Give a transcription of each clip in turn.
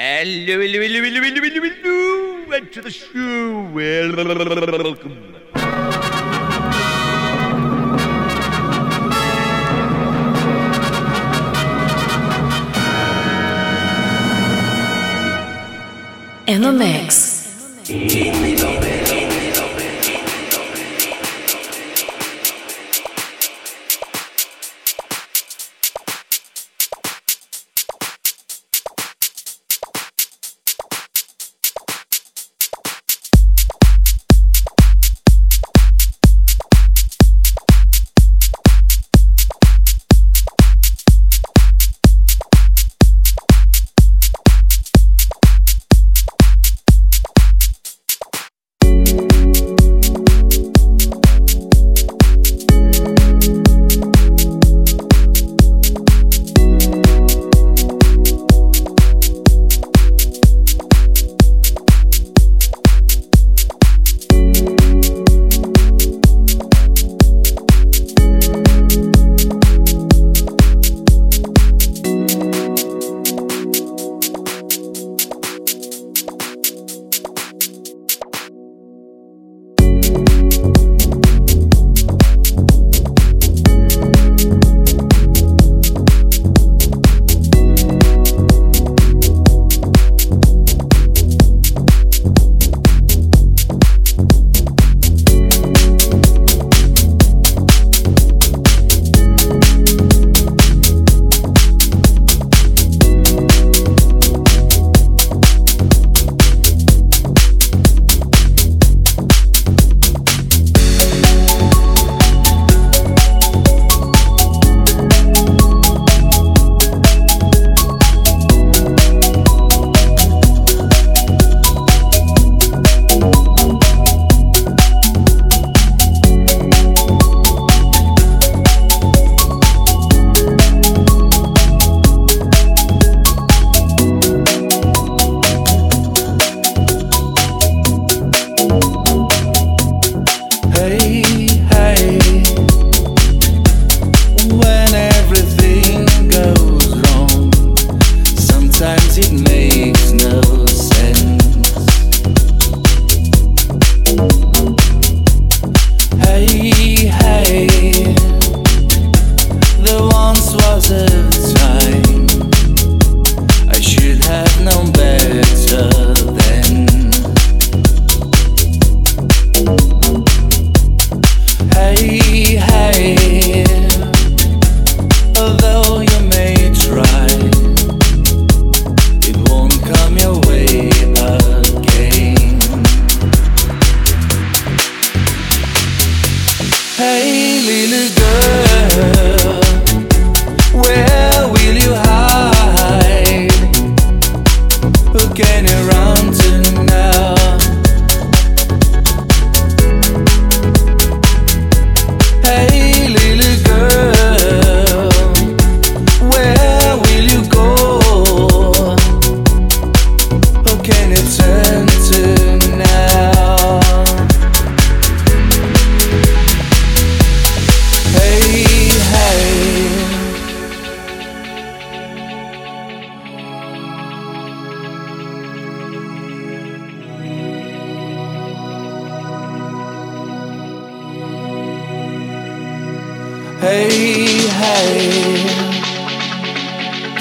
Hello, hello, hello, hello, hello, hello, hello, and to the show. Welcome. In the mix.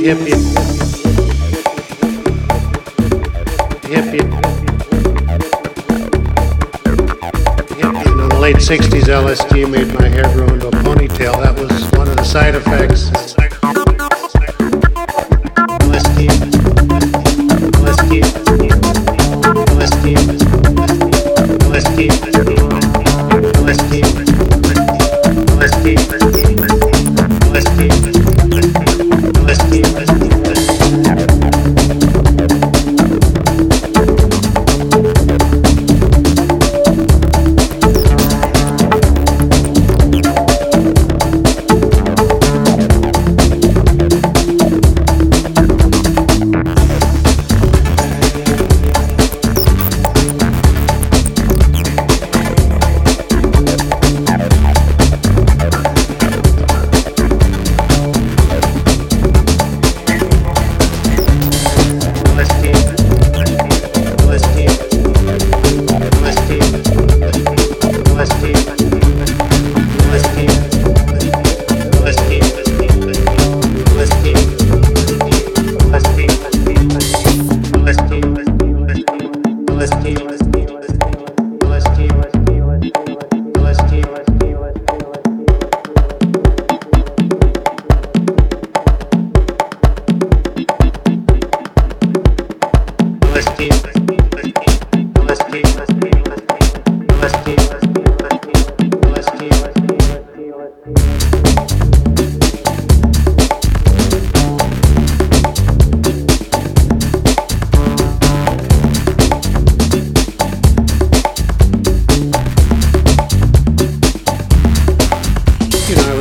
In the late 60s lsd made my hair grow into a ponytail. That was one of the side effects.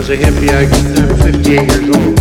a hippie. I'm 58 years old.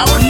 I would